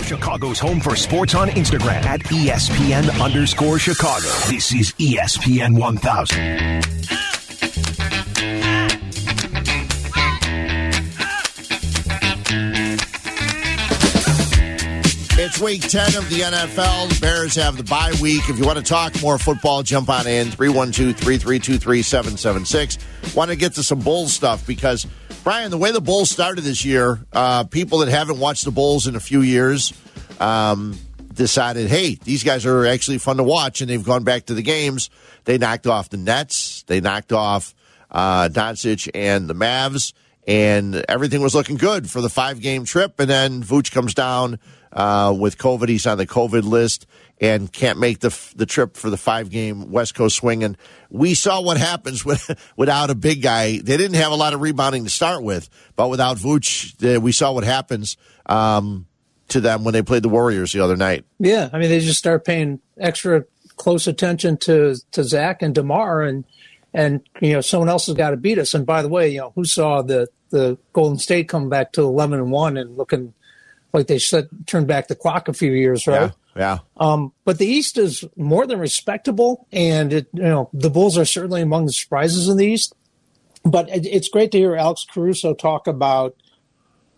Chicago's Home for Sports on Instagram at ESPN underscore Chicago. This is ESPN 1000. It's week 10 of the NFL. The Bears have the bye week. If you want to talk more football, jump on in 312 332 3776. Want to get to some Bulls stuff because, Brian, the way the Bulls started this year, uh, people that haven't watched the Bulls in a few years um, decided, hey, these guys are actually fun to watch, and they've gone back to the games. They knocked off the Nets, they knocked off uh, Doncic and the Mavs, and everything was looking good for the five game trip. And then Vooch comes down uh, with COVID. He's on the COVID list and can't make the the trip for the five game West Coast swing. And we saw what happens with, without a big guy. They didn't have a lot of rebounding to start with, but without Vooch, we saw what happens. Um, to them when they played the Warriors the other night. Yeah, I mean they just start paying extra close attention to to Zach and DeMar, and and you know someone else has got to beat us. And by the way, you know who saw the the Golden State come back to eleven and one and looking like they set, turned back the clock a few years, right? Yeah. Yeah. Um, but the East is more than respectable, and it, you know the Bulls are certainly among the surprises in the East. But it, it's great to hear Alex Caruso talk about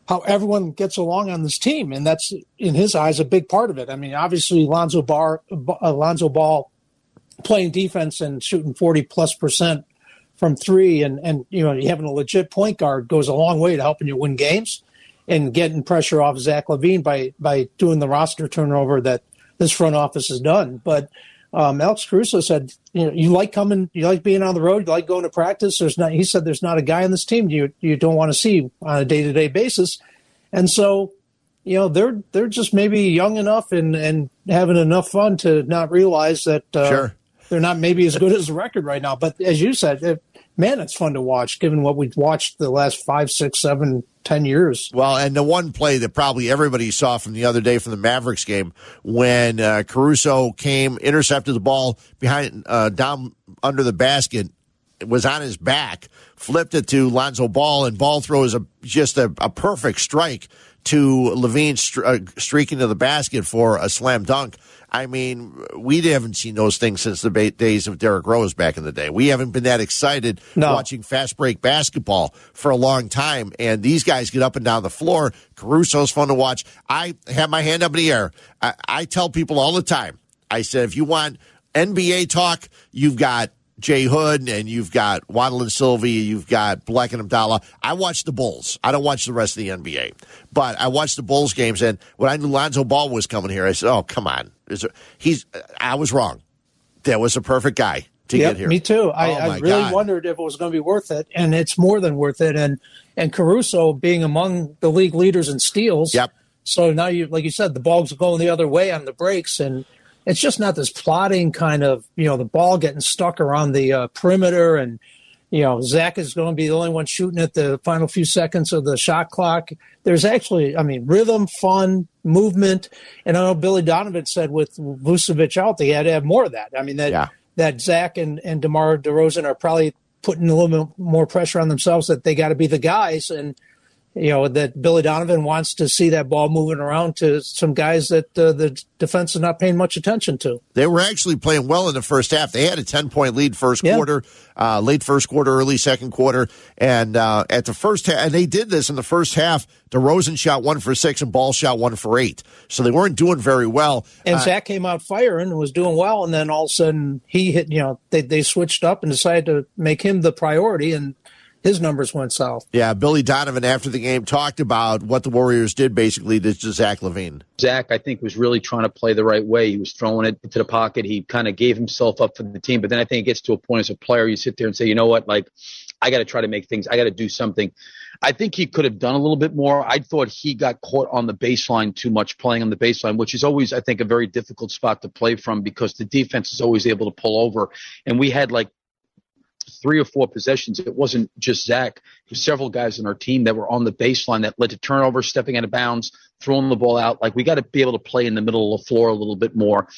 how everyone gets along on this team, and that's in his eyes a big part of it. I mean, obviously Lonzo Bar, Alonzo Ball playing defense and shooting forty plus percent from three, and and you know having a legit point guard goes a long way to helping you win games and getting pressure off Zach LaVine by by doing the roster turnover that this front office has done. But um, Alex Caruso said, you know, you like coming, you like being on the road, you like going to practice. There's not, he said, there's not a guy on this team you you don't want to see on a day to day basis, and so, you know, they're they're just maybe young enough and and having enough fun to not realize that uh, sure. they're not maybe as good as the record right now. But as you said, it, man, it's fun to watch given what we've watched the last five, six, seven, ten years. Well, and the one play that probably everybody saw from the other day from the Mavericks game when uh, Caruso came, intercepted the ball behind, uh, down under the basket, was on his back, flipped it to Lonzo Ball, and Ball throws a just a, a perfect strike to LaVine uh, streaking to the basket for a slam dunk. I mean, we haven't seen those things since the days of Derrick Rose back in the day. We haven't been that excited no. watching fast break basketball for a long time. And these guys get up and down the floor. Caruso's fun to watch. I have my hand up in the air. I, I tell people all the time. I said, if you want NBA talk, you've got Jay Hood and you've got Waddle and Silvy, you've got Black and Abdallah. I watch the Bulls. I don't watch the rest of the NBA, but I watch the Bulls games. And when I knew Lonzo Ball was coming here, I said, "Oh, come on, he's." I was wrong. There was a perfect guy to yep, get here. Me too. I, oh I really God. wondered if it was going to be worth it, and it's more than worth it. And and Caruso being among the league leaders in steals. Yep. So now you, like you said, the ball's are going the other way on the breaks, and it's just not this plotting kind of, you know, the ball getting stuck around the uh, perimeter and, you know, Zach is going to be the only one shooting at the final few seconds of the shot clock. There's actually, I mean, rhythm, fun, movement. And I know Billy Donovan said with Vucevic out, they had to have more of that. I mean, that, yeah. that Zach and, and DeMar DeRozan are probably putting a little bit more pressure on themselves that they got to be the guys. And, you know that Billy Donovan wants to see that ball moving around to some guys that uh, the defense is not paying much attention to. They were actually playing well in the first half. They had a ten point lead first yeah. quarter, uh, late first quarter, early second quarter, and uh, at the first half, and they did this in the first half. DeRozan shot one for six and Ball shot one for eight, so they weren't doing very well. And uh, Zach came out firing and was doing well, and then all of a sudden he hit. You know, they they switched up and decided to make him the priority, and his numbers went south. Yeah, Billy Donovan after the game talked about what the Warriors did basically to Zach LaVine. Zach, I think, was really trying to play the right way. He was throwing it into the pocket. He kind of gave himself up for the team. But then I think it gets to a point as a player, you sit there and say, you know what, like, I got to try to make things, I got to do something. I think he could have done a little bit more. I thought he got caught on the baseline too much, playing on the baseline, which is always, I think, a very difficult spot to play from because the defense is always able to pull over. And we had like three or four possessions. It wasn't just Zach. was several guys in our team that were on the baseline that led to turnovers, stepping out of bounds, throwing the ball out. Like we got to be able to play in the middle of the floor a little bit more.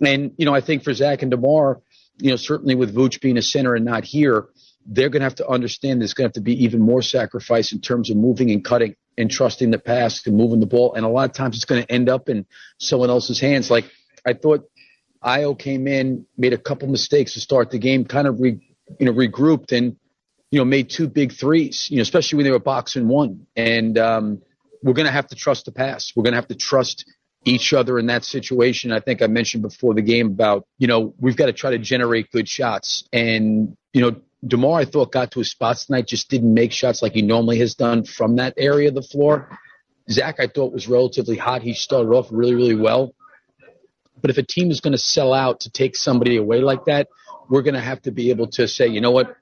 And you know, I think for Zach and DeMar, you know, certainly with Vooch being a center and not here, they're going to have to understand there's going to have to be even more sacrifice in terms of moving and cutting and trusting the pass and moving the ball. And a lot of times it's going to end up in someone else's hands. Like I thought Ayo came in, made a couple mistakes to start the game, kind of re, you know, regrouped and, you know, made two big threes, you know, especially when they were boxing one. And um, we're going to have to trust the pass. We're going to have to trust each other in that situation. I think I mentioned before the game about, you know, we've got to try to generate good shots. And, you know, DeMar, I thought, got to his spots tonight, just didn't make shots like he normally has done from that area of the floor. Zach, I thought, was relatively hot. He started off really, really well. But if a team is going to sell out to take somebody away like that, we're going to have to be able to say, you know what,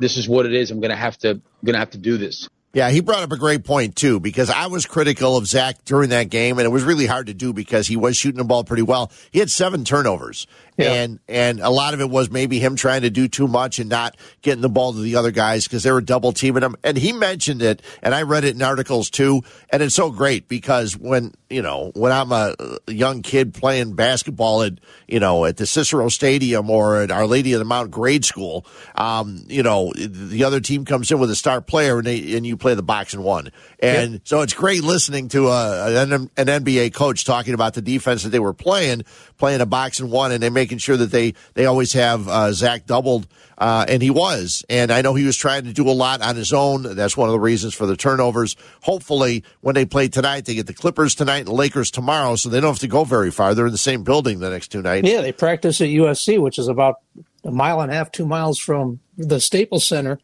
this is what it is. I'm going to have to going to have to do this. Yeah, he brought up a great point too because I was critical of Zach during that game, and it was really hard to do because he was shooting the ball pretty well. He had seven turnovers, yeah. and and a lot of it was maybe him trying to do too much and not getting the ball to the other guys because they were double teaming him. And he mentioned it, and I read it in articles too, and it's so great because when you know when I'm a young kid playing basketball at you know at the Cicero Stadium or at Our Lady of the Mount grade school, um, you know the other team comes in with a star player and they and you play the box and one. And so it's great listening to a, an, an, NBA coach talking about the defense that they were playing, playing a box and one, and they're making sure that they, they always have uh, Zach doubled. Uh, and he was. And I know he was trying to do a lot on his own. That's one of the reasons for the turnovers. Hopefully, when they play tonight, they get the Clippers tonight and the Lakers tomorrow, so they don't have to go very far. They're in the same building the next two nights. Yeah, they practice at USC, which is about a mile and a half, two miles from the Staples Center.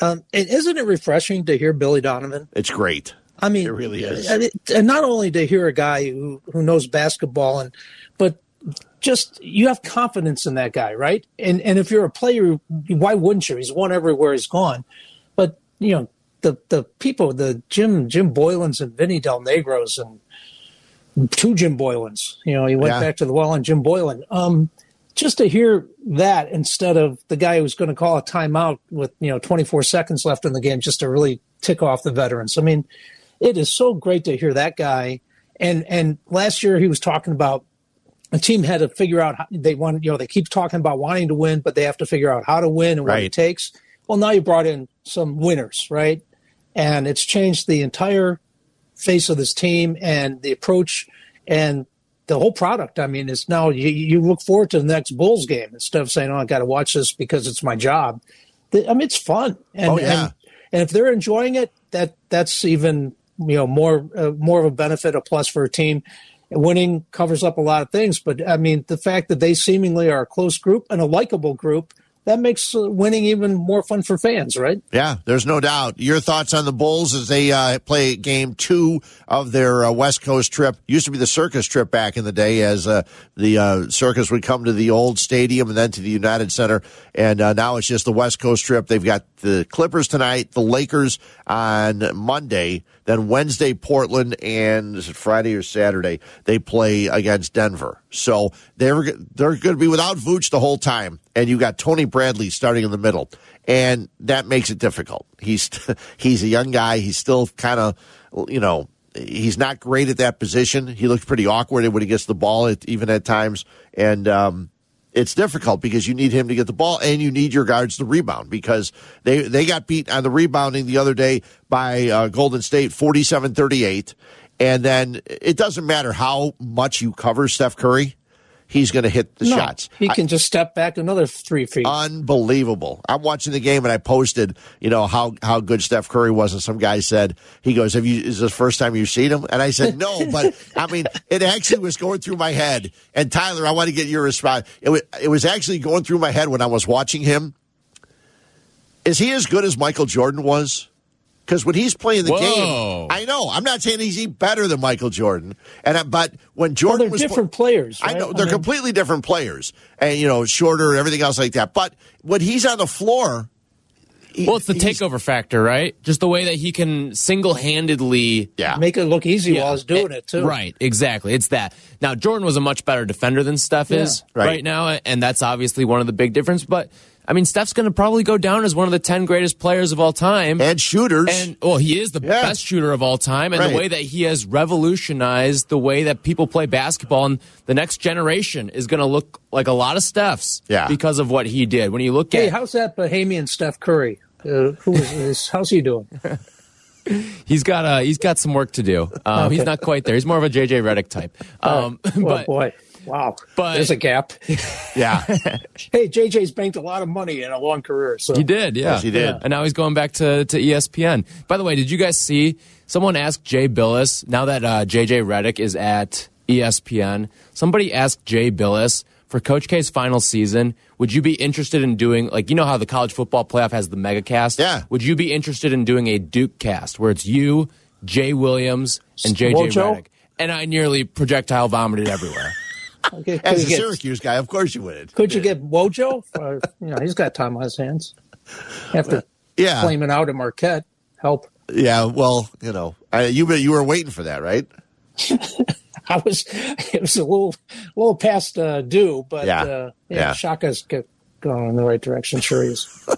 Um, and isn't it refreshing to hear Billy Donovan? It's great. I mean, it really is. And not only to hear a guy who, who knows basketball, and but just you have confidence in that guy, right? And and if you're a player, why wouldn't you? He's won everywhere he's gone. But you know the the people, the Jim Jim Boylens and Vinny Del Negros and two Jim Boylens. You know, he went yeah. back to the well and Jim Boylen. Um, just to hear that instead of the guy who's going to call a timeout with you know 24 seconds left in the game just to really tick off the veterans. I mean, it is so great to hear that guy. And and last year he was talking about a team had to figure out how they want. You know, they keep talking about wanting to win, but they have to figure out how to win and what right. it takes. Well, now you brought in some winners, right? And it's changed the entire face of this team and the approach and the whole product. I mean, it's now you, you look forward to the next Bulls game instead of saying, "Oh, I got to watch this because it's my job." I mean, it's fun, and, oh, yeah. and, and if they're enjoying it, that that's even you know more uh, more of a benefit, a plus for a team. Winning covers up a lot of things, but I mean, the fact that they seemingly are a close group and a likable group that makes uh, winning even more fun for fans, right? Yeah, there's no doubt. Your thoughts on the Bulls as they uh, play game two of their uh, West Coast trip? Used to be the circus trip back in the day, as uh, the uh, circus would come to the old stadium and then to the United Center, and uh, now it's just the West Coast trip. They've got the Clippers tonight, the Lakers on Monday. Then Wednesday, Portland, and is it Friday or Saturday? They play against Denver. So they're they're going to be without Vooch the whole time, and you got Tony Bradley starting in the middle, and that makes it difficult. He's he's a young guy. He's still kind of you know he's not great at that position. He looks pretty awkward when he gets the ball, even at times, and um, it's difficult because you need him to get the ball and you need your guards to rebound because they, they got beat on the rebounding the other day by uh, Golden State 47 38. And then it doesn't matter how much you cover Steph Curry he's going to hit the no, shots. He can I, just step back another three feet. Unbelievable. I'm watching the game and I posted, you know, how, how good Steph Curry was. And some guy said, he goes, have you, is this the first time you've seen him? And I said, no, but I mean, it actually was going through my head. And Tyler, I want to get your response. It was, it was actually going through my head when I was watching him. Is he as good as Michael Jordan was? Because when he's playing the Whoa. game, I know I'm not saying he's better than Michael Jordan, and I, but when Jordan well, they're was different players, right? I know they're I mean, completely different players, and you know shorter and everything else like that. But when he's on the floor, he, well, it's the takeover factor, right? Just the way that he can single-handedly yeah. make it look easy yeah. while he's doing eh, it too. Right, exactly. It's that. Now Jordan was a much better defender than Steph yeah. is right. right now, and that's obviously one of the big difference. But I mean, Steph's going to probably go down as one of the 10 greatest players of all time. And shooters. And, well, he is the yeah. best shooter of all time. And right. the way that he has revolutionized the way that people play basketball and the next generation is going to look like a lot of Steph's yeah. because of what he did. When you look at hey, at. how's that Bahamian Steph Curry? Uh, who is, is how's he doing? he's got uh, he's got some work to do. Um, okay. He's not quite there. He's more of a JJ Redick type. Um, oh, but, boy. Wow. But there's a gap. yeah. hey, JJ's banked a lot of money in a long career. So he did, yeah. Yes, he did. And now he's going back to, to ESPN. By the way, did you guys see someone asked Jay Bilas now that uh, JJ Redick is at ESPN? Somebody asked Jay Bilas for Coach K's final season, would you be interested in doing like you know how the college football playoff has the mega cast? Yeah. Would you be interested in doing a Duke cast where it's you, Jay Williams, and JJ Redick? And I nearly projectile vomited everywhere. Okay, As a get, Syracuse guy, of course you would. Could you get Wojo? Or, you know, he's got time on his hands. After yeah. flaming out at Marquette, help. Yeah, well, you know, I, you you were waiting for that, right? I was it was a little a little past uh, due, but yeah, uh, yeah, yeah. Shaka's going in the right direction. Sure he is.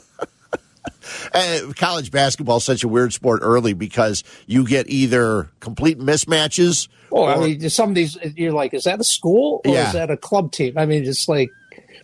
Uh, college basketball is such a weird sport early because you get either complete mismatches. Oh, or, I mean, some of these you're like, is that a school or yeah. is that a club team? I mean, it's like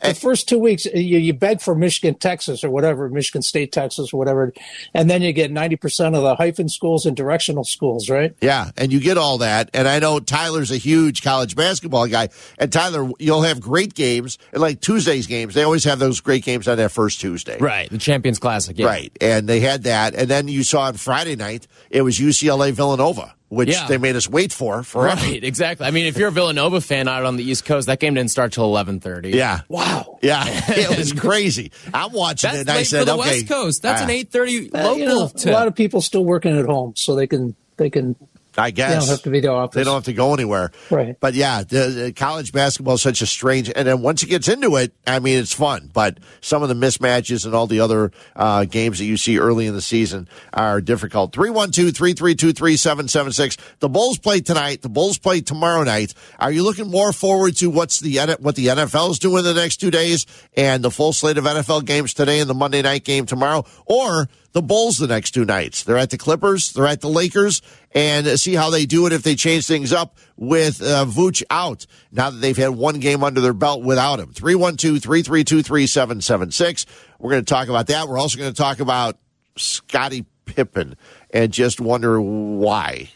the first two weeks you, you beg for Michigan, Texas, or whatever, Michigan State, Texas, or whatever, and then you get ninety percent of the hyphen schools and directional schools, right? Yeah, and you get all that. And I know Tyler's a huge college basketball guy, and Tyler, you'll have great games, and like Tuesdays games, they always have those great games on that first Tuesday, right? The Champions Classic, yeah. right? And they had that, and then you saw on Friday night it was UCLA Villanova which yeah. they made us wait for forever. Right, exactly. I mean, if you're a Villanova fan out on the East Coast, that game didn't start till 11:30. Yeah. Wow. Yeah, it was crazy. I'm watching That's it. and I said, for the okay, West Coast. That's uh, an 8:30 local. You know, a lot of people still working at home, so they can they can I guess they don't have to be the office. They don't have to go anywhere. Right. But yeah, the, the college basketball is such a strange. And then once it gets into it, I mean, it's fun. But some of the mismatches and all the other uh, games that you see early in the season are difficult. 312 332 3776. The Bulls play tonight. The Bulls play tomorrow night. Are you looking more forward to what's the what the NFL is doing the next two days and the full slate of NFL games today and the Monday night game tomorrow? Or the Bulls the next two nights. They're at the Clippers, they're at the Lakers, and see how they do it if they change things up with uh, Vooch out now that they've had one game under their belt without him. 312 332 3776. We're going to talk about that. We're also going to talk about Scottie Pippen and just wonder why.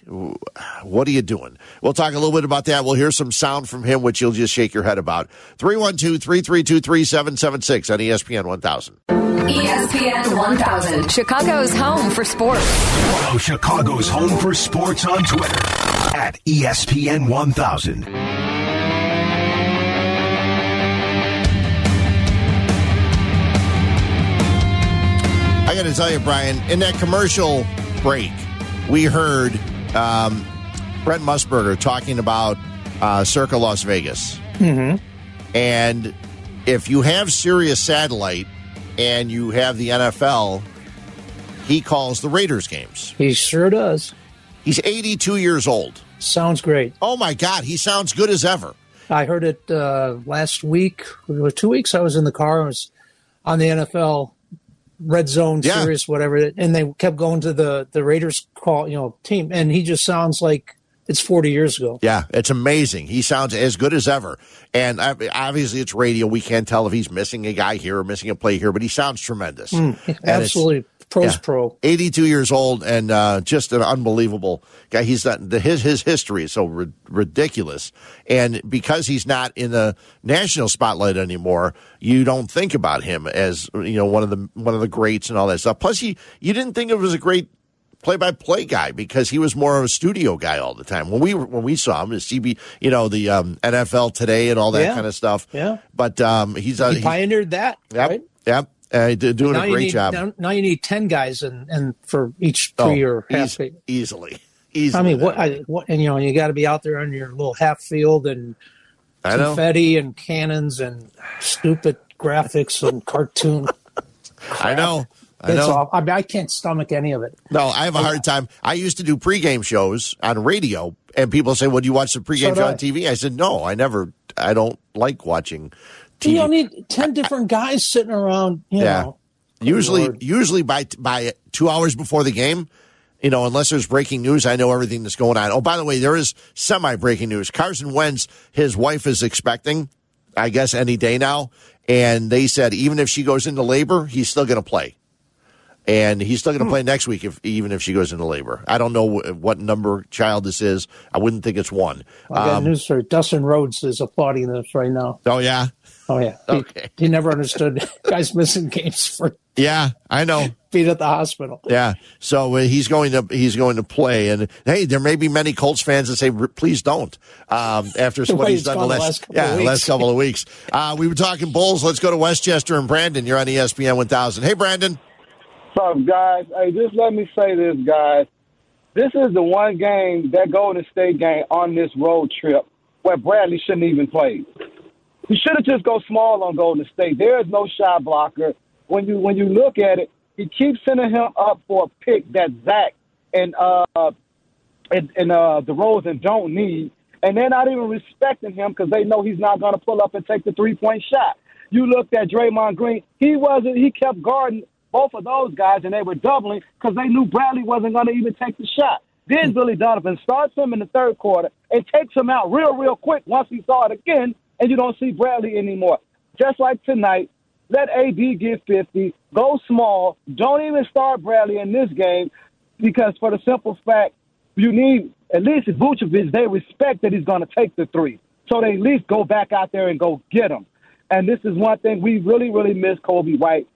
What are you doing? We'll talk a little bit about that. We'll hear some sound from him, which you'll just shake your head about. 312 332 3776 on ESPN 1000. ESPN 1000, Chicago's home for sports. Follow Chicago's home for sports on Twitter at ESPN 1000. I got to tell you, Brian, in that commercial break, we heard um, Brent Musburger talking about uh, Circa Las Vegas. Mm-hmm. And if you have Sirius Satellite, and you have the NFL, he calls the Raiders games. He sure does. He's 82 years old. Sounds great. Oh my God, he sounds good as ever. I heard it uh, last week. Or two weeks. I was in the car. I was on the NFL red zone yeah. series, whatever, and they kept going to the the Raiders call, you know, team, and he just sounds like it's 40 years ago. Yeah, it's amazing. He sounds as good as ever. And obviously, it's radio. We can't tell if he's missing a guy here or missing a play here, but he sounds tremendous. Mm, absolutely. Pros yeah, pro. 82 years old and uh, just an unbelievable guy. He's not, the, his, his history is so ri- ridiculous. And because he's not in the national spotlight anymore, you don't think about him as, you know, one of the, one of the greats and all that stuff. Plus, he, you didn't think of him as a great play-by-play guy because he was more of a studio guy all the time. When we when we saw him, the CB, you know, the um, NFL Today and all that yeah. kind of stuff. Yeah. But um, he's uh, he pioneered that. Yep. Right? Yep. Uh, doing a great need, job. Now, now, you need ten guys and and for each three oh, or half. Easy, easily. Easily. I mean, what, I, what, and you know, you got to be out there on your little half field and confetti and cannons and stupid graphics and cartoon. I know. I it's all, I mean, I can't stomach any of it. No, I have a hard time. I used to do pregame shows on radio, and people say, "Well, do you watch the pregame so show on TV?" I said, "No, I never. I don't like watching TV." You don't need ten different guys sitting around. You yeah. Know. Usually, usually by by two hours before the game, you know, unless there's breaking news, I know everything that's going on. Oh, by the way, there is semi breaking news. Carson Wentz, his wife is expecting, I guess, any day now. And they said even if she goes into labor, he's still going to play and he's still going to play next week, if even if she goes into labor. I don't know wh- what number child this is. I wouldn't think it's one. I got Um, news for. Dustin Rhodes is applauding this right now. oh yeah, Oh yeah, he, Okay. he never understood guys missing games for yeah, I know. being at the hospital. Yeah, so uh, he's going to he's going to play, and hey, there may be many Colts fans that say, "Please don't." Um, after The what he's done the gone the last, last couple yeah, of the last weeks. couple of weeks. Uh, we were talking Bulls. Let's go to Westchester and Brandon. You're on ESPN 1000. Hey, Brandon. What's up, guys? Hey, just let me say this, guys. This is the one game, that Golden State game on this road trip, where Bradley shouldn't even play. He should have just go small on Golden State. There is no shot blocker. When you when you look at it, he keeps sending him up for a pick that Zach and uh and, and uh DeRozan don't need, and they're not even respecting him because they know he's not going to pull up and take the three point shot. You looked at Draymond Green; he wasn't. He kept guarding both of those guys, and they were doubling because they knew Bradley wasn't going to even take the shot. Then Billy Donovan starts him in the third quarter and takes him out real, real quick once he saw it again, and you don't see Bradley anymore. Just like tonight, let AD get 50, go small, don't even start Bradley in this game because for the simple fact, you need at least Vucevic, they respect that he's going to take the three. So they at least go back out there and go get him. And this is one thing we really, really miss Coby White.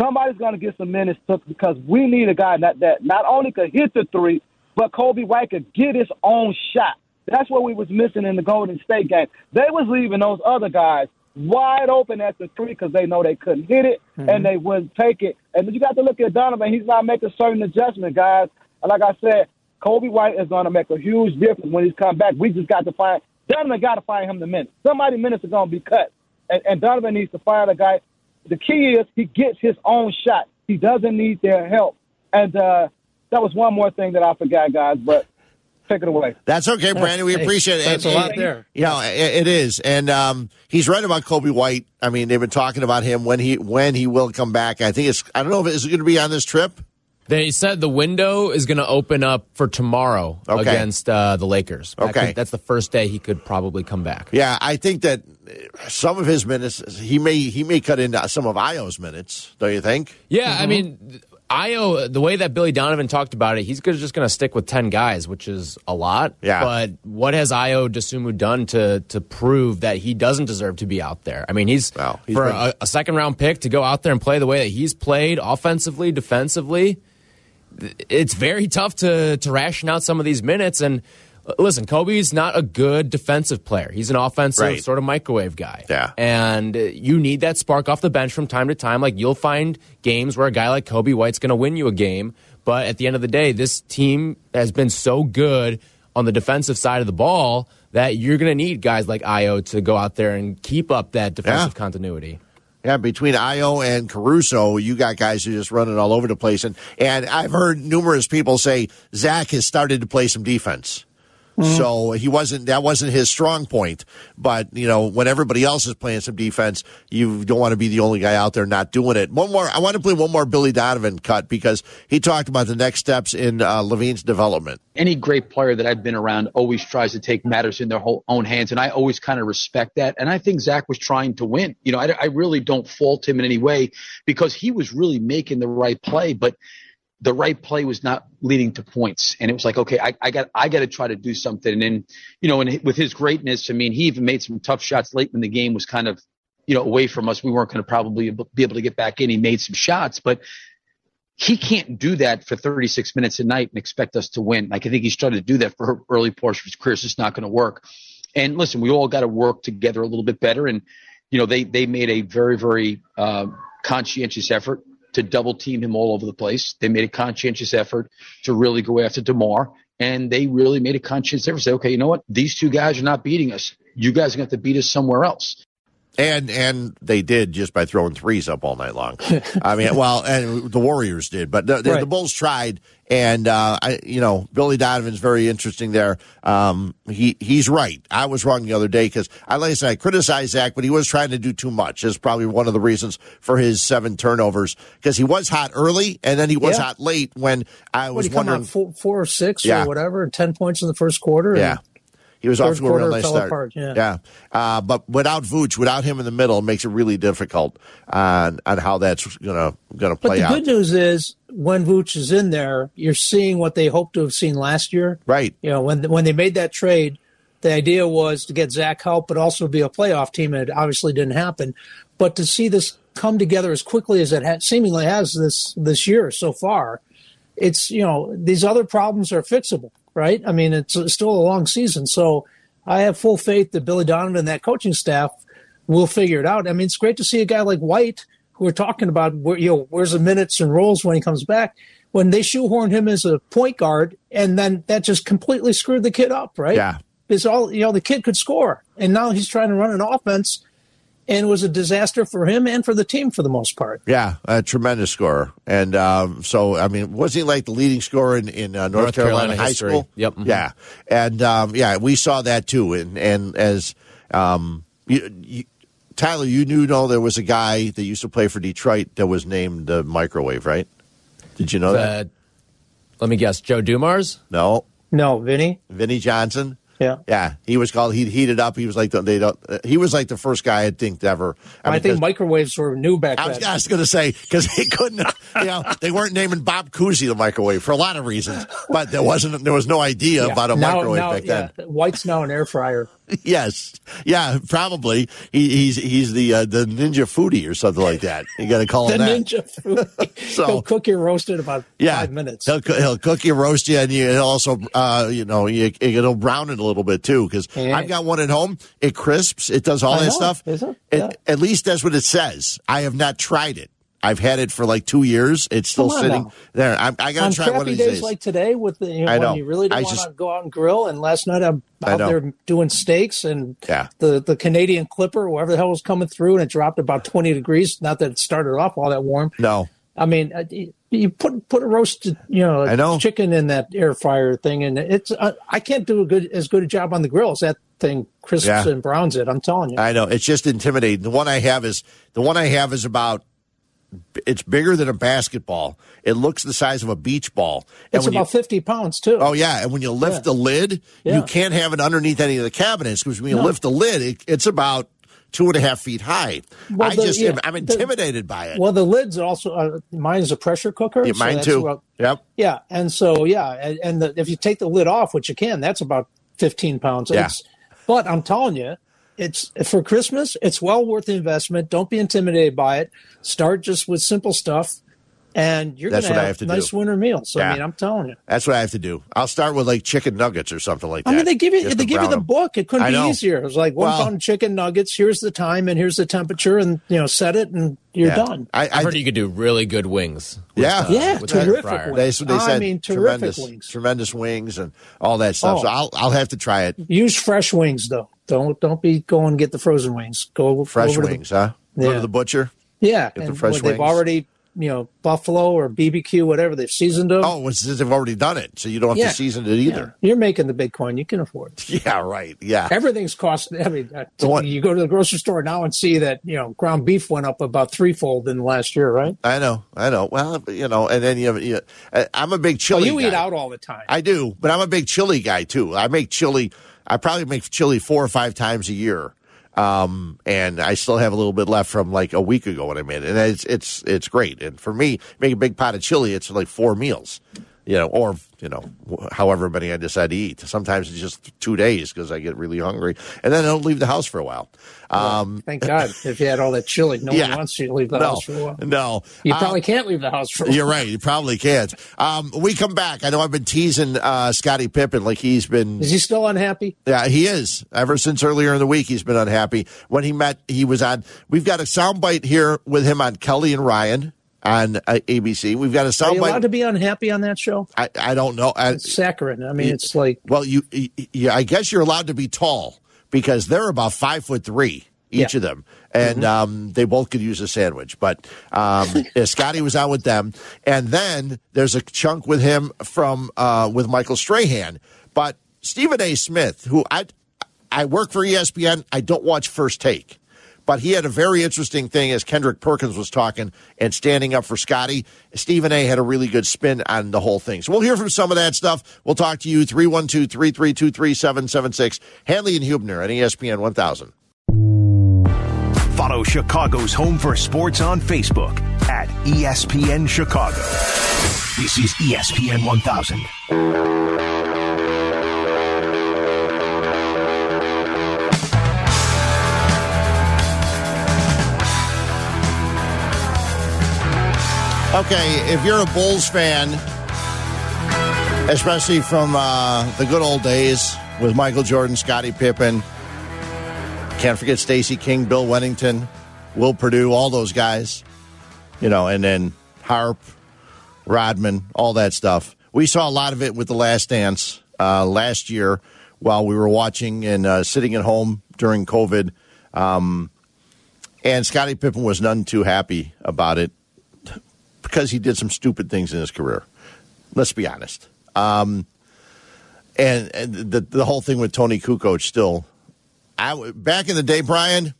Somebody's going to get some minutes took because we need a guy that, that not only could hit the three, but Coby White could get his own shot. That's what we was missing in the Golden State game. They was leaving those other guys wide open at the three because they know they couldn't hit it and they wouldn't take it. And you got to look at Donovan. He's not making certain adjustments, guys. And like I said, Coby White is going to make a huge difference when he's come back. We just got to find Donovan. Got to find him the minutes. Somebody minutes are going to be cut, and, and Donovan needs to find a guy. The key is he gets his own shot. He doesn't need their help. And uh, that was one more thing that I forgot, guys. But take it away. That's okay, Brandon. We appreciate it. That's a And- lot there. You know, it, it is, and um, he's right about Coby White. I mean, they've been talking about him when he when he will come back. I think it's. I don't know if it's going to be on this trip. They said the window is going to open up for tomorrow Okay. against uh, the Lakers. That Okay. could- that's the first day he could probably come back. Yeah, I think that some of his minutes he may he may cut into some of Ayo's minutes. Don't you think? Yeah, I mean, Ayo, the way that Billy Donovan talked about it, he's just going to stick with 10 guys, which is a lot. Yeah. But what has Ayo Dosunmu done to to prove that he doesn't deserve to be out there? I mean, he's, he's for been- a, a second round pick to go out there and play the way that he's played offensively, defensively. It's very tough to to ration out some of these minutes and. Listen, Coby's not a good defensive player. He's an offensive Right. sort of microwave guy. Yeah. And uh, you need that spark off the bench from time to time. Like you'll find games where a guy like Coby White's going to win you a game. But at the end of the day, this team has been so good on the defensive side of the ball that you're going to need guys like Ayo to go out there and keep up that defensive Yeah. continuity. Yeah, between Ayo and Caruso, you got guys who just running all over the place, and and I've heard numerous people say Zach has started to play some defense. So he wasn't that wasn't his strong point, but you know when everybody else is playing some defense, you don't want to be the only guy out there not doing it. One more, I want to play one more Billy Donovan cut because he talked about the next steps in uh, LaVine's development. any great player that I've been around always tries to take matters in their whole own hands, and I always kind of respect that. And I think Zach was trying to win. You know, I, I really don't fault him in any way because he was really making the right play, but the right play was not leading to points. And it was like, okay, I, I got, I got to try to do something. And then, you know, and with his greatness, I mean, he even made some tough shots late when the game was kind of, you know, away from us. We weren't going to probably be able to get back in. He made some shots, but he can't do that for 36 minutes a night and expect us to win. Like I think he's trying to do that for early portion of his career. It's just not going to work. And listen, we all got to work together a little bit better. And you know, they they made a very very uh, conscientious effort to double team him all over the place. They made a conscientious effort to really go after DeMar, and they really made a conscientious effort to say, okay, you know what, these two guys are not beating us. You guys are going to have to beat us somewhere else. And and they did just by throwing threes up all night long. I mean, well, and the Warriors did, but the, the, Right. the Bulls tried. And uh, I, you know, Billy Donovan's very interesting there. Um, he he's right. I was wrong the other day because I like I said I criticized Zach, but he was trying to do too much. That's probably one of the reasons for his seven turnovers because he was hot early and then he was Yeah. hot late when I was do you come wondering. four, four or six Yeah. or whatever, ten points in the first quarter? Yeah. He was off to a real nice start. apart, yeah. Uh, but without Vooch, without him in the middle, it makes it really difficult on on how that's gonna gonna play But the out. good news is when Vooch is in there, you're seeing what they hoped to have seen last year. Right. You know, when when they made that trade, the idea was to get Zach help, but also be a playoff team, and it obviously didn't happen. But to see this come together as quickly as it ha- seemingly has this this year so far, it's you know these other problems are fixable, right? I mean, it's still a long season, so I have full faith that Billy Donovan and that coaching staff will figure it out. I mean, it's great to see a guy like White, who we're talking about, where you know where's the minutes and roles when he comes back. When they shoehorned him as a point guard, and then that just completely screwed the kid up, right? Yeah. It's all you know. The kid could score, and now he's trying to run an offense, and was a disaster for him and for the team for the most part. Yeah, a tremendous scorer, and um, so I mean, was he like the leading scorer in, in uh, North, North Carolina, Carolina high history. school? Yep. Mhm. Yeah, and um, yeah, we saw that too. And and as um, you, you, Tyler, you knew know there was a guy that used to play for Detroit that was named the microwave, right? Did you know that? Uh, let me guess, Joe Dumars. No, No, Vinny. Vinny Johnson. Yeah. Yeah, he was called. He'd heated up. He was like the, they don't. Uh, he was like the first guy I think ever. I, mean, think 'cause- microwaves were new back then. I was going to say because they couldn't, you know, they weren't naming Bob Cousy the microwave for a lot of reasons, but there wasn't, there was no idea Yeah. about a Now- microwave now, back then. yeah, White's now an air fryer. yes, yeah, probably he, he's he's the uh, the Ninja Foodi or something like that. You got to call The him that. Ninja Foodi. So- He'll cook your roast in about Yeah, five minutes. He'll, he'll cook you, roast you, and you he'll also, uh, you know, you, it'll brown it a little bit too. Because Yeah. I've got one at home. It crisps. It does all I that know. stuff. Is it? Yeah. At least that's what it says. I have not tried it. I've had it for like two years. It's still sitting now. there. I, I got to try one of days, these days. like today, with the you know, I know. when you really don't want to go out and grill. And last night I'm out there doing steaks, and Yeah. the the Canadian Clipper, whatever the hell was coming through, and it dropped about twenty degrees. Not that it started off all that warm. no, I mean, uh, you- you put put a roasted, you know, I know. chicken in that air fryer thing, and it's uh, I can't do a good as good a job on the grill as that thing crisps Yeah. and browns it. I'm telling you. I know. It's just intimidating. The one I have is the one I have is about. It's bigger than a basketball. It looks the size of a beach ball. And it's when you- about fifty pounds too. Oh yeah, and when you lift Yeah. the lid, you can't have it underneath any of the cabinets because when you No. lift the lid, it, it's about two and a half feet high. Well, I the- just yeah, I'm the- intimidated by it. Well, the lid's are also uh, mine is a pressure cooker. Yeah, mine that's too. about- yep. yeah, and so yeah, and, and the, if you take the lid off, which you can, that's about fifteen pounds. Yeah. It's, but I'm telling you, it's for Christmas. It's well worth the investment. Don't be intimidated by it. Start just with simple stuff, and you're going to have have to nice do. winter meals. Yeah. I mean, I'm telling you. That's what I have to do. I'll start with like chicken nuggets or something like that. I mean, they give you they give you brown the 'em. book. It couldn't be easier. It was like one Well- pound chicken nuggets. Here's the time and here's the temperature, and you know, set it and you're Yeah. done. I, I've I heard you could do really good wings. with, Yeah. uh, Yeah, with the terrific wings. They, they I mean, terrific tremendous, wings. tremendous wings and all that stuff. Oh. So I'll I'll have to try it. Use fresh wings though. Don't don't be going and get the frozen wings. Go Fresh over to the- wings, huh? Go to Yeah. the butcher. yeah, the and fresh when they've already you know buffalo or BBQ whatever they've seasoned them. Oh, it's, they've already done it, so you don't have Yeah. to season it either. You're making the big coin. You can afford. it. Yeah, right. Yeah. Everything's cost. I mean, uh, you go to the grocery store now and see that you know ground beef went up about threefold in the last year, right? I know, I know. Well, you know, and then you, you I'm a big Well, chili. you eat out all the time. I do, but I'm a big chili guy too. I make chili. I probably make chili four or five times a year, um, and I still have a little bit left from like a week ago when I made it, and it's it's it's great. And for me, make a big pot of chili. It's like four meals, you know, or you know, however many I decide to eat. Sometimes it's just two days because I get really hungry, and then I don't leave the house for a while. Um, Thank God. If you had all that chili, no yeah, one wants you to leave the no, house for a while. no. You Um, probably can't leave the house for a while. You're right. You probably can't. Um, we come back. I know I've been teasing uh, Scottie Pippen like he's been. Is he still unhappy? Yeah, he is. Ever since earlier in the week, he's been unhappy. When he met, he was on. We've got a soundbite here with him on Kelly and Ryan on uh, ABC. We've got a sound. Are you allowed soundbite. to be unhappy on that show? I, I don't know. I, It's saccharine. I mean, it's like well, you, you, I guess you're allowed to be tall because they're about five foot three, each Yeah. Mm-hmm. of them, and um, they both could use a sandwich. But um, Scottie was out with them, and then there's a chunk with him from uh, with Michael Strahan. But Stephen A. Smith, who I I work for ESPN, I don't watch First Take. But he had a very interesting thing as Kendrick Perkins was talking and standing up for Scottie. Stephen A had a really good spin on the whole thing. So we'll hear from some of that stuff. We'll talk to you 312 332 3776. Hanley and Hubner on ESPN 1000. Follow Chicago's Home for Sports on Facebook at ESPN Chicago. This is ESPN 1000. Okay, if you're a Bulls fan, especially from uh, the good old days with Michael Jordan, Scottie Pippen, can't forget Stacey King, Bill Wennington, Will Perdue, all those guys, you know, and then Harp, Rodman, all that stuff. We saw a lot of it with The Last Dance uh, last year while we were watching and uh, sitting at home during COVID. Um, and Scottie Pippen was none too happy about it because he did some stupid things in his career. Let's be honest. Um, and, and the the whole thing with Toni Kukoc still. I back in the day, Brian,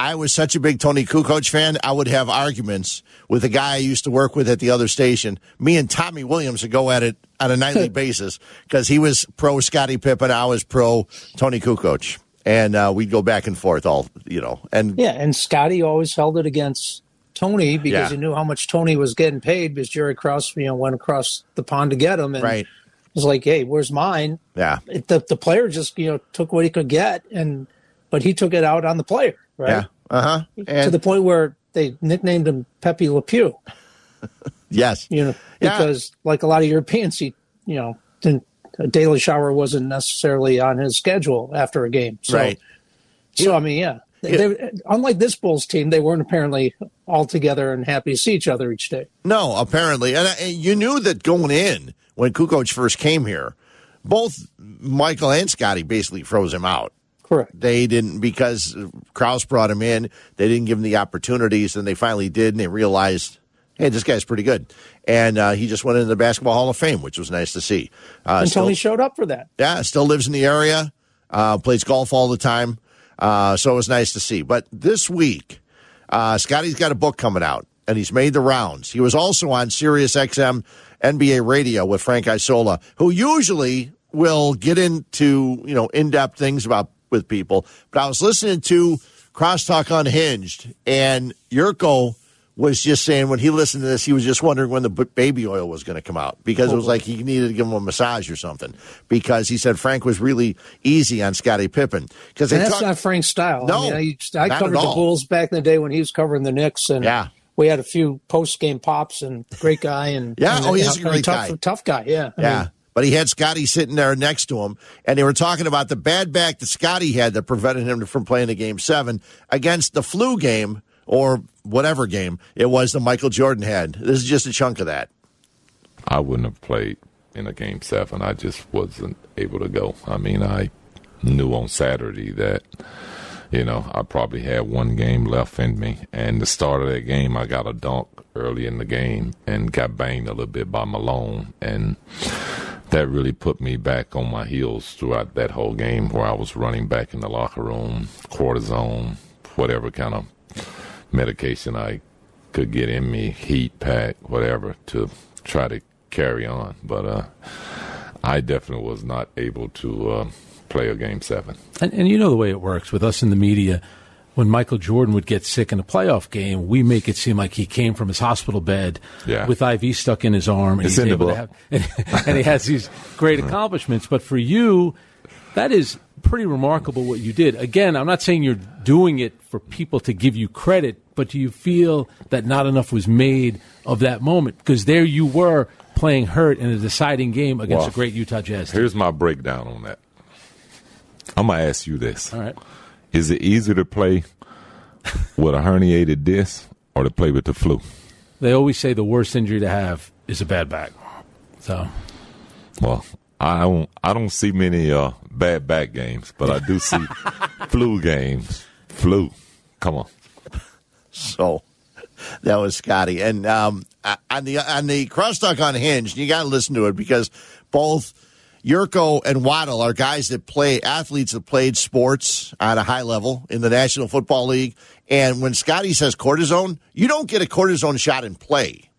I was such a big Toni Kukoc fan. I would have arguments with the guy I used to work with at the other station. Me and Tommy Williams would go at it on a nightly basis because he was pro Scottie Pippen, I was pro Toni Kukoc, and uh, we'd go back and forth all you know. And Yeah, and Scottie always held it against Toni because Yeah. he knew how much Toni was getting paid because Jerry Krause, you know, went across the pond to get him and Right. was like, "Hey, where's mine?" yeah, It, the the player just you know took what he could get, and but he took it out on the player, right? yeah, uh huh. To the point where they nicknamed him Pepe Le Pew, yes, you know, Yeah. because like a lot of Europeans, he you know didn't. A daily shower wasn't necessarily on his schedule after a game, so, right. So I mean, yeah. They, they- unlike this Bulls team, they weren't apparently all together and happy to see each other each day. No, apparently, and, and you knew that going in when Kukoc first came here, both Michael and Scottie basically froze him out. Correct. They didn't because Krause brought him in. They didn't give him the opportunities, and they finally did, and they realized, hey, this guy's pretty good. And uh, he just went into the Basketball Hall of Fame, which was nice to see. Uh, And still- Toni showed up for that. yeah, still lives in the area, uh, plays golf all the time. Uh, so it was nice to see. But this week, uh, Scottie's got a book coming out, and he's made the rounds. He was also on Sirius XM NBA Radio with Frank Isola, who usually will get into you know in depth things about with people. But I was listening to Crosstalk Unhinged, and Jurko was just saying when he listened to this, he was just wondering when the baby oil was going to come out because it was oh. like he needed to give him a massage or something. Because he said Frank was really easy on Scottie Pippen because And that's talk- not Frank's style. No, I, mean, I, I covered the. Bulls back in the day when he was covering the Knicks, and Yeah. we had a few post game pops and great guy and Yeah, and, oh, he is a great tough, guy. tough guy. Yeah, I Yeah. mean, but he had Scottie sitting there next to him, and they were talking about the bad back that Scottie had that prevented him from playing the game seven against the flu game or whatever game it was that Michael Jordan had. This is just a chunk of that. I wouldn't have played in a game seven. I just wasn't able to go. I mean, I knew on Saturday that, you know, I probably had one game left in me. And the start of that game, I got a dunk early in the game and got banged a little bit by Malone. And that really put me back on my heels throughout that whole game where I was running back in the locker room, cortisone, whatever kind of medication I could get in me, heat pack, whatever, to try to carry on. But uh, I definitely was not able to uh, play a game seven. And, and you know the way it works with us in the media. When Michael Jordan would get sick in a playoff game, we make it seem like he came from his hospital bed Yeah. with IV stuck in his arm, and It's he's in the able to have, and, and he has these great accomplishments. But for you, that is pretty remarkable what you did. Again, I'm not saying you're doing it for people to give you credit, but do you feel that not enough was made of that moment? Because there you were playing hurt in a deciding game against a great Utah Jazz team. Here's my breakdown on that. I'm going to ask you this. All right. Is it easier to play with a herniated disc or to play with the flu? They always say the worst injury to have is a bad back. So Well, I don't I don't see many uh, bad back games, but I do see flu games. Flu. Come on. So that was Scottie. And um, on the on the crosstalk unhinged, you got to listen to it because both Jurko and Waddle are guys that play athletes that played sports at a high level in the National Football League. And when Scottie says cortisone, you don't get a cortisone shot in play.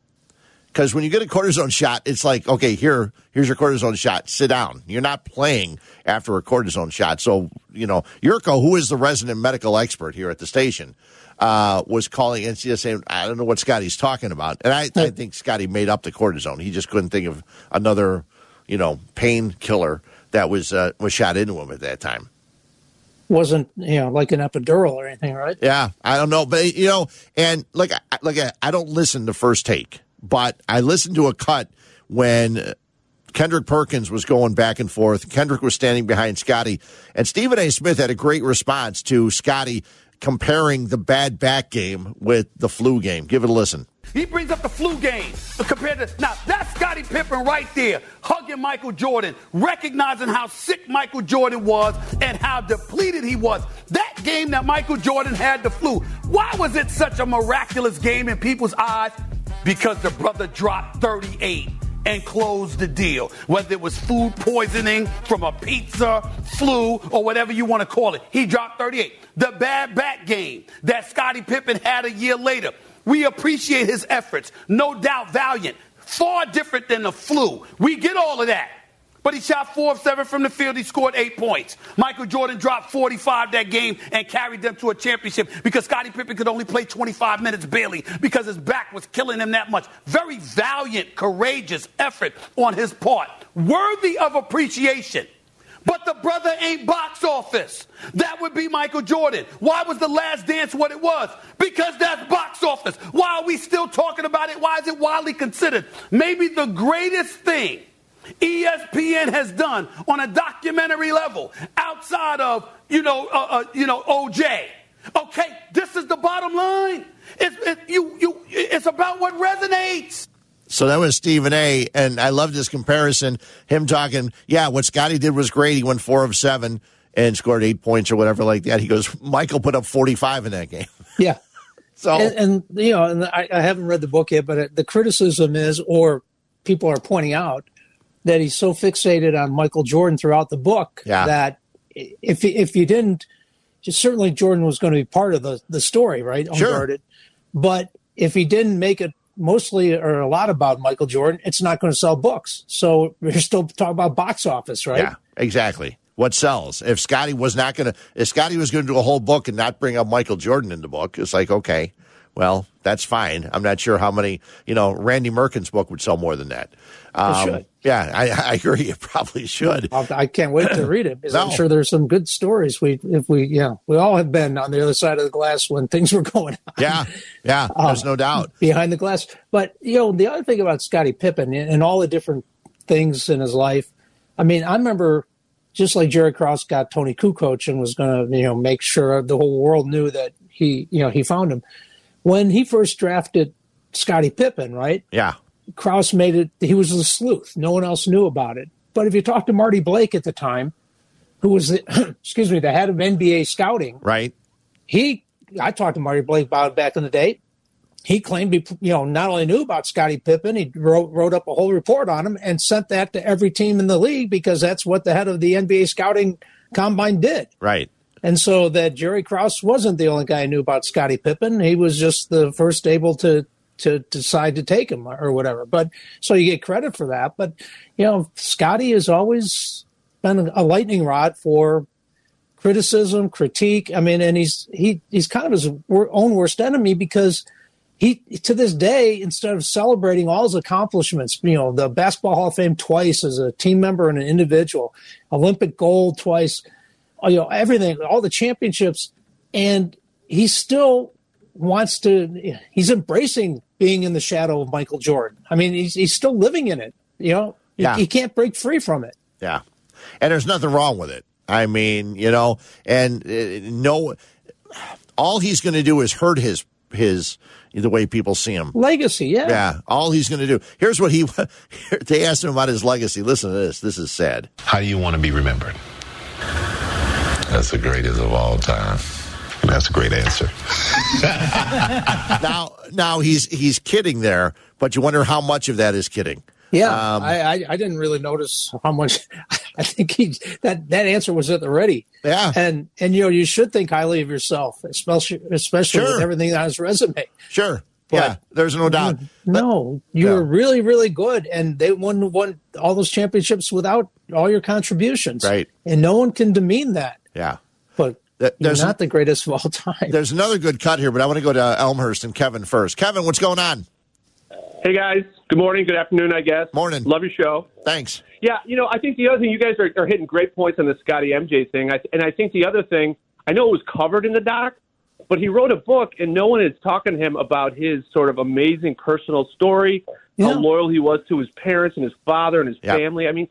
Because when you get a cortisone shot, it's like, okay, here, here's your cortisone shot. Sit down. You're not playing after a cortisone shot. So, you know, Jurko, who is the resident medical expert here at the station, uh, was calling NCS saying, I don't know what Scottie's talking about. And I, I think Scotty made up the cortisone. He just couldn't think of another, you know, painkiller that was uh, was shot into him at that time. Wasn't you know like an epidural or anything, right? Yeah, I don't know, but you know, and like, like I don't listen to first take but I listened to a cut when Kendrick Perkins was going back and forth. Kendrick was standing behind Scottie, and Stephen A. Smith had a great response to Scottie comparing the bad back game with the flu game. Give it a listen. He brings up the flu game compared to now that's Scottie Pippen right there, hugging Michael Jordan, recognizing how sick Michael Jordan was and how depleted he was. That game that Michael Jordan had the flu. Why was it such a miraculous game in people's eyes? Because the brother dropped 38 and closed the deal. Whether it was food poisoning from a pizza, flu, or whatever you want to call it, he dropped 38. The bad back game that Scottie Pippen had a year later. We appreciate his efforts, no doubt valiant, far different than the flu. We get all of that. But he shot four of seven from the field. He scored eight points. Michael Jordan dropped 45 that game and carried them to a championship because Scottie Pippen could only play 25 minutes barely because his back was killing him that much. Very valiant, courageous effort on his part. Worthy of appreciation. But the brother ain't box office. That would be Michael Jordan. Why was the last dance what it was? Because that's box office. Why are we still talking about it? Why is it widely considered? Maybe the greatest thing ESPN has done on a documentary level outside of, you know, uh, uh, you know, OJ. Okay, this is the bottom line. It's, it, you, you, it's about what resonates. So that was Stephen A. And I love this comparison. Him talking, yeah, what Scottie did was great. He went four of seven and scored eight points or whatever like that. He goes, Michael put up 45 in that game. Yeah. so, and, and you know, and I, I haven't read the book yet, but the criticism is, or people are pointing out, that he's so fixated on Michael Jordan throughout the book yeah. that if if you didn't, certainly Jordan was going to be part of the the story, right? Unguarded. Sure. But if he didn't make it mostly or a lot about Michael Jordan, it's not going to sell books. So we're still talking about box office, right? Yeah, exactly. What sells? If Scottie was not going to, if Scottie was going to do a whole book and not bring up Michael Jordan in the book, it's like okay, well, that's fine. I'm not sure how many, you know, Randy Merkin's book would sell more than that. Um, yeah, I, I, agree. It probably should. I can't wait to read it because no. I'm sure there's some good stories. We, if we, yeah, we all have been on the other side of the glass when things were going on. Yeah, yeah, there's um, no doubt behind the glass. But you know, the other thing about Scottie Pippen and all the different things in his life. I mean, I remember just like Jerry Krause got Toni Kukoc and was going to, you know, make sure the whole world knew that he, you know, he found him when he first drafted Scottie Pippen, right? Yeah. Krause made it, he was a sleuth. No one else knew about it. But if you talk to Marty Blake at the time, who was, the, excuse me, the head of NBA scouting, right? He, I talked to Marty Blake about it back in the day. He claimed he, you know, not only knew about Scottie Pippen, he wrote, wrote up a whole report on him and sent that to every team in the league because that's what the head of the NBA scouting combine did. Right. And so that Jerry Krause wasn't the only guy who knew about Scottie Pippen. He was just the first able to to decide to take him or whatever. But so you get credit for that. But you know, Scottie has always been a lightning rod for criticism, critique. I mean, and he's he he's kind of his own worst enemy because he to this day, instead of celebrating all his accomplishments, you know, the Basketball Hall of Fame twice as a team member and an individual, Olympic gold twice you know everything, all the championships, and he still wants to. He's embracing being in the shadow of Michael Jordan. I mean, he's he's still living in it. You know, yeah. he, he can't break free from it. Yeah, and there's nothing wrong with it. I mean, you know, and uh, no, all he's going to do is hurt his his the way people see him. Legacy, yeah. Yeah. All he's going to do. Here's what he they asked him about his legacy. Listen to this. This is sad. How do you want to be remembered? That's the greatest of all time. That's a great answer. now, now he's he's kidding there, but you wonder how much of that is kidding. Yeah, um, I, I, I didn't really notice how much. I think he that that answer was at the ready. Yeah, and and you know you should think highly of yourself, especially especially Sure. with everything on his resume. Sure. yeah, there's no doubt. No, you Yeah. were really really good, and they won won all those championships without all your contributions. Right. and no one can demean that. Yeah. But Th- you're there's- not the greatest of all time. There's another good cut here, but I want to go to uh, Elmhurst and Kevin first. Kevin, what's going on? Hey guys, good morning, good afternoon, I guess. Morning. Love your show. Thanks. Yeah, you know, I think the other thing you guys are, are hitting great points on the Scottie MJ thing, I, and I think the other thing, I know it was covered in the doc, but he wrote a book, and no one is talking to him about his sort of amazing personal story, how loyal he was to his parents and his father and his Yeah. family. I mean,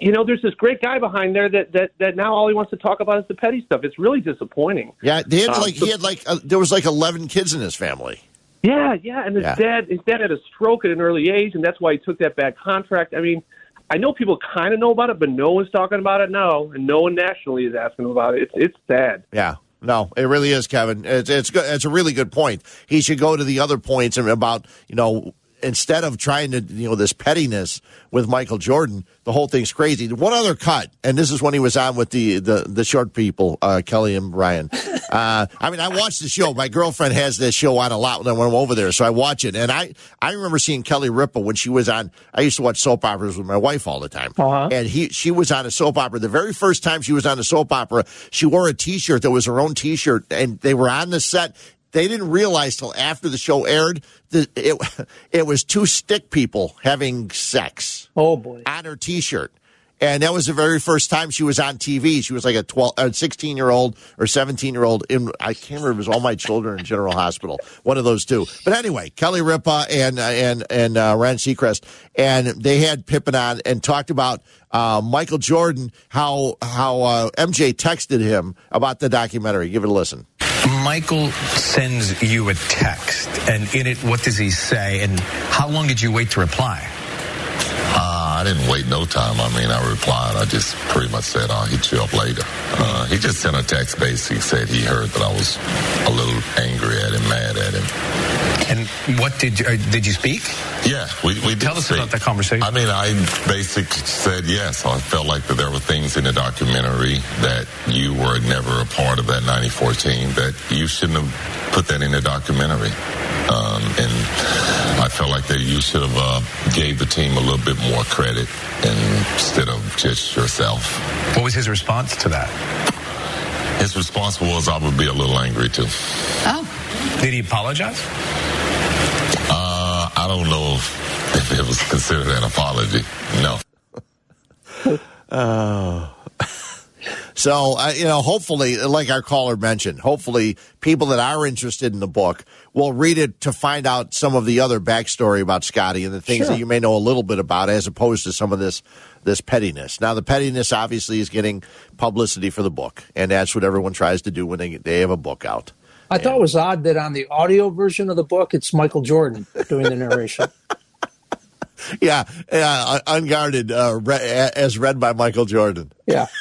you know, there's this great guy behind there that, that, that now all he wants to talk about is the petty stuff. It's really disappointing. Yeah, they had Um, like so- he had like uh, there was like 11 kids in his family. Yeah, yeah, and his Yeah. dad, his dad had a stroke at an early age, and that's why he took that bad contract. I mean, I know people kind of know about it, but no one's talking about it now, and no one nationally is asking about it. It's it's sad. Yeah. No, it really is, Kevin. It's it's good. It's a really good point. He should go to the other points and about you know instead of trying to you know this pettiness with Michael Jordan, the whole thing's crazy. One other cut, and this is when he was on with the the, the short people, uh, Kelly and Brian. Uh, I mean, I watched the show. My girlfriend has this show on a lot when I'm over there, so I watch it. And I I remember seeing Kelly Ripa when she was on. I used to watch soap operas with my wife all the time, and he she was on a soap opera. The very first time she was on a soap opera, she wore a T-shirt that was her own T-shirt, and they were on the set. They didn't realize till after the show aired that it it was two stick people having sex. Oh boy! On her T-shirt. And that was the very first time she was on TV. She was like a 12, a 16 year old or 17 year old in, I can't remember, it was All My Children in General Hospital. One of those two. But anyway, Kelly Ripa and, uh, and, and, uh, Ryan Seacrest. And they had Pippen on and talked about, uh, Michael Jordan, how, how, uh, MJ texted him about the documentary. Give it a listen. Michael sends you a text, and in it, what does he say? And how long did you wait to reply? Uh, I didn't wait no time. I mean, I replied. I just pretty much said, I'll hit you up later. Uh, he just sent a text basically said he heard that I was a little angry at him, mad at him. And what did you, uh, did you speak? Yeah, we, we did Tell us speak. about that conversation. I mean, I basically said yes. I felt like that there were things in the documentary that you were never a part of that 94 team that you shouldn't have put that in the documentary. Um, and I felt like that you should have uh, gave the team a little bit more credit instead of just yourself. What was his response to that? His response was, I would be a little angry too. Oh. Did he apologize? I don't know if, if it was considered an apology. No. Oh. So, uh, you know, hopefully, like our caller mentioned, hopefully people that are interested in the book will read it to find out some of the other backstory about Scottie and the things Sure. that you may know a little bit about as opposed to some of this, this pettiness. Now, the pettiness obviously is getting publicity for the book, and that's what everyone tries to do when they, they have a book out. I thought it was odd that on the audio version of the book, it's Michael Jordan doing the narration. Yeah, uh, unguarded, uh, re- as read by Michael Jordan. Yeah.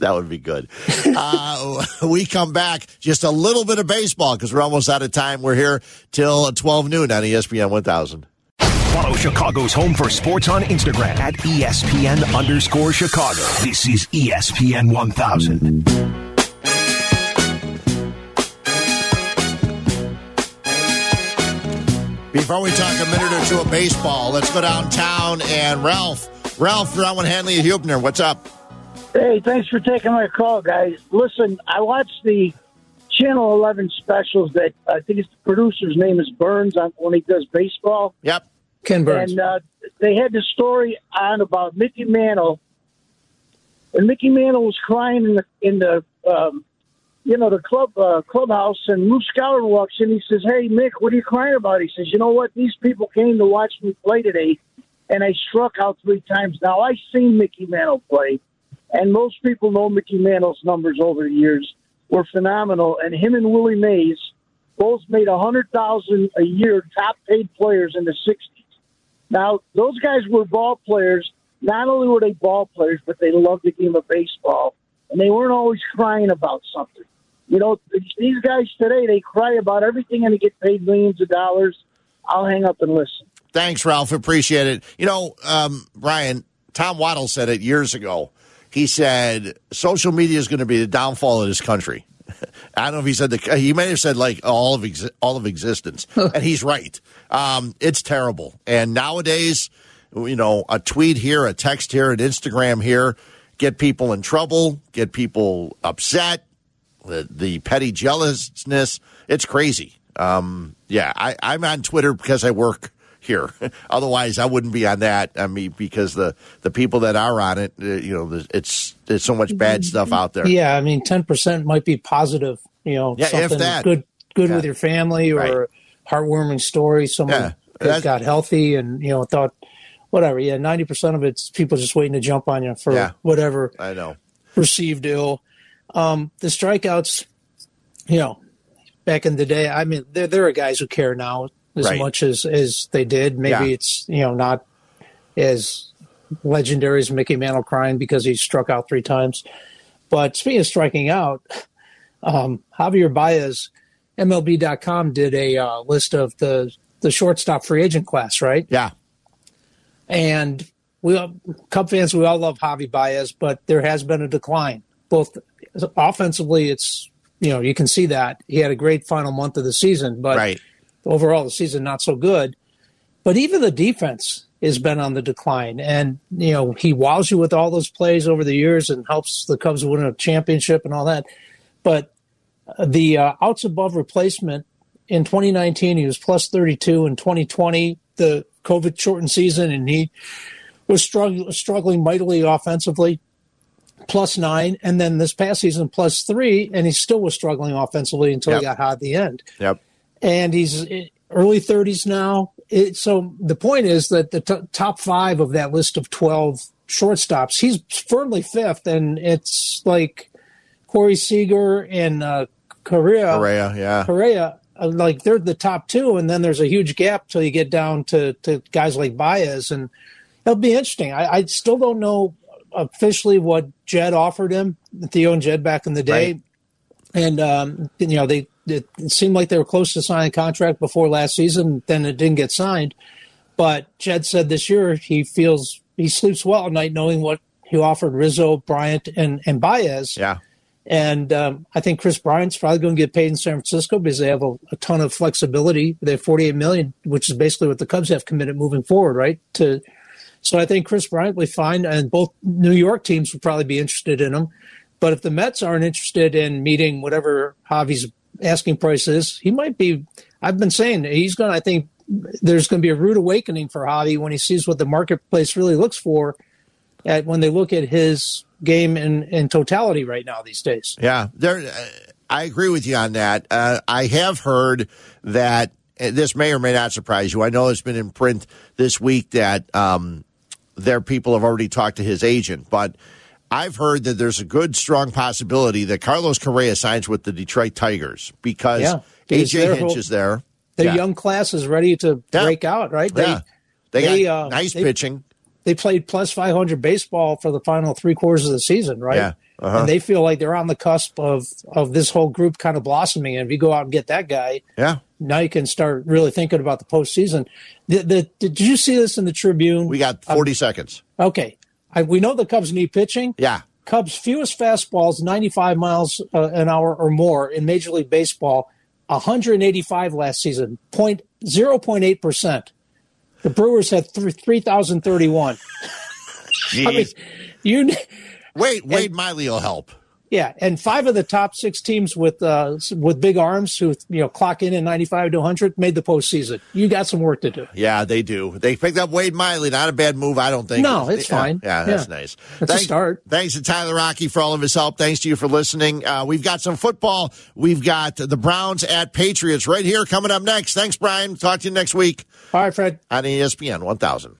That would be good. uh, we come back just a little bit of baseball because we're almost out of time. We're here till 12 noon on ESPN 1000. Follow Chicago's home for sports on Instagram at ESPN underscore Chicago. This is ESPN 1000. Before we talk a minute or two of baseball, let's go downtown and Ralph. Ralph, you're on with Hanley at Hubner. What's up? Hey, thanks for taking my call, guys. Listen, I watched the Channel 11 specials that I think it's the producer's name is Burns on when he does baseball. Yep. Ken Burns. And uh, they had the story on about Mickey Mantle. And Mickey Mantle was crying in the in the um, you know the club uh, clubhouse, and Lou Schouler walks in. He says, "Hey, Mick, what are you crying about?" He says, "You know what? These people came to watch me play today, and I struck out three times. Now I've seen Mickey Mantle play, and most people know Mickey Mantle's numbers over the years were phenomenal. And him and Willie Mays both made a hundred thousand a year, top paid players in the '60s. Now, those guys were ball players. Not only were they ball players, but they loved the game of baseball, and they weren't always crying about something. You know, these guys today, they cry about everything and they get paid millions of dollars. I'll hang up and listen. Thanks, Ralph. Appreciate it. You know, um, Brian, Tom Waddle said it years ago. He said social media is going to be the downfall of this country. I don't know if he said the. He may have said like all of exi- all of existence, and he's right. Um, it's terrible. And nowadays, you know, a tweet here, a text here, an Instagram here, get people in trouble, get people upset. The, the petty jealousness, it's crazy. Um, yeah, I, I'm on Twitter because I work here. Otherwise, I wouldn't be on that. I mean, because the the people that are on it, uh, you know, it's there's so much bad stuff out there. Yeah, I mean, ten percent might be positive. You know, Yeah, something good, good Yeah. with your family or a heartwarming story. Someone Yeah, that got healthy and you know thought whatever. Yeah, ninety percent of it's people just waiting to jump on you for Yeah. whatever I know. perceived ill. Um, the strikeouts, you know, back in the day, I mean, there there are guys who care now as Right. much as as they did. Maybe Yeah. it's you know not as legendary as Mickey Mantle crying because he struck out three times. But speaking of striking out, um, Javier Baez, MLB.com did a uh, list of the the shortstop free agent class, right? Yeah. And we all, Cub fans, we all love Javi Baez, but there has been a decline. Both offensively, it's you know you can see that he had a great final month of the season, but Right. overall the season not so good. But even the defense has been on the decline, and you know he wows you with all those plays over the years and helps the Cubs win a championship and all that. But the uh, outs above replacement in 2019 he was plus 32. In 2020, the COVID shortened season, and he was struggling mightily offensively. Plus nine, and then this past season plus three, and he still was struggling offensively until Yep. he got hot at the end Yep. and he's early 30s now. It, so the point is that the t- top five of that list of 12 shortstops, he's firmly fifth, and it's like Corey Seager and uh, Correa. Correa, yeah. Correa, uh, like they're the top two, and then there's a huge gap till you get down to, to guys like Baez, and it'll be interesting. I, I still don't know officially what Jed offered him, Theo and Jed back in the day Right. and um, you know they it, it seemed like they were close to signing a contract before last season. Then it didn't get signed. But Jed said this year he feels he sleeps well at night knowing what he offered Rizzo, Bryant, and and Baez. Yeah. And um, I think Kris Bryant's probably going to get paid in San Francisco because they have a, a ton of flexibility. They have 48 million, which is basically what the Cubs have committed moving forward, right? To so I think Kris Bryant will be fine, and both New York teams would probably be interested in him. But if the Mets aren't interested in meeting whatever Javi's asking price is, he might be. I've been saying he's going. to I think there's going to be a rude awakening for Javi when he sees what the marketplace really looks for. At when they look at his game in, in totality right now these days. Yeah, there. I agree with you on that. Uh, I have heard that this may or may not surprise you. I know it's been in print this week that um, their people have already talked to his agent, but I've heard that there's a good, strong possibility that Carlos Correa signs with the Detroit Tigers because Yeah, AJ Hinch whole- is there. Their Yeah. young class is ready to Yeah. break out, right? Yeah. They got uh, nice pitching. They played plus 500 baseball for the final three quarters of the season, right? Yeah. Uh-huh. And they feel like they're on the cusp of, of this whole group kind of blossoming. And if you go out and get that guy, Yeah. now you can start really thinking about the postseason. The, the, did you see this in the Tribune? We got 40 seconds. Okay. I, we know the Cubs need pitching. Yeah. Cubs fewest fastballs, 95 miles uh, an hour or more in Major League Baseball, 185 last season, point 0.8 percent. The Brewers had th- 3,031. I mean, you Wait, Wade Miley will help. Yeah, and five of the top six teams with uh, with big arms who you know clock in at 95 to 100 made the postseason. You got some work to do. Yeah, they do. They picked up Wade Miley. Not a bad move, I don't think. No, it's Yeah, fine. Yeah, that's Yeah. nice. That's a thanks, start. Thanks to Tyler Rocky for all of his help. Thanks to you for listening. Uh, we've got some football. We've got the Browns at Patriots right here coming up next. Thanks, Brian. Talk to you next week All right, Fred. on ESPN 1000.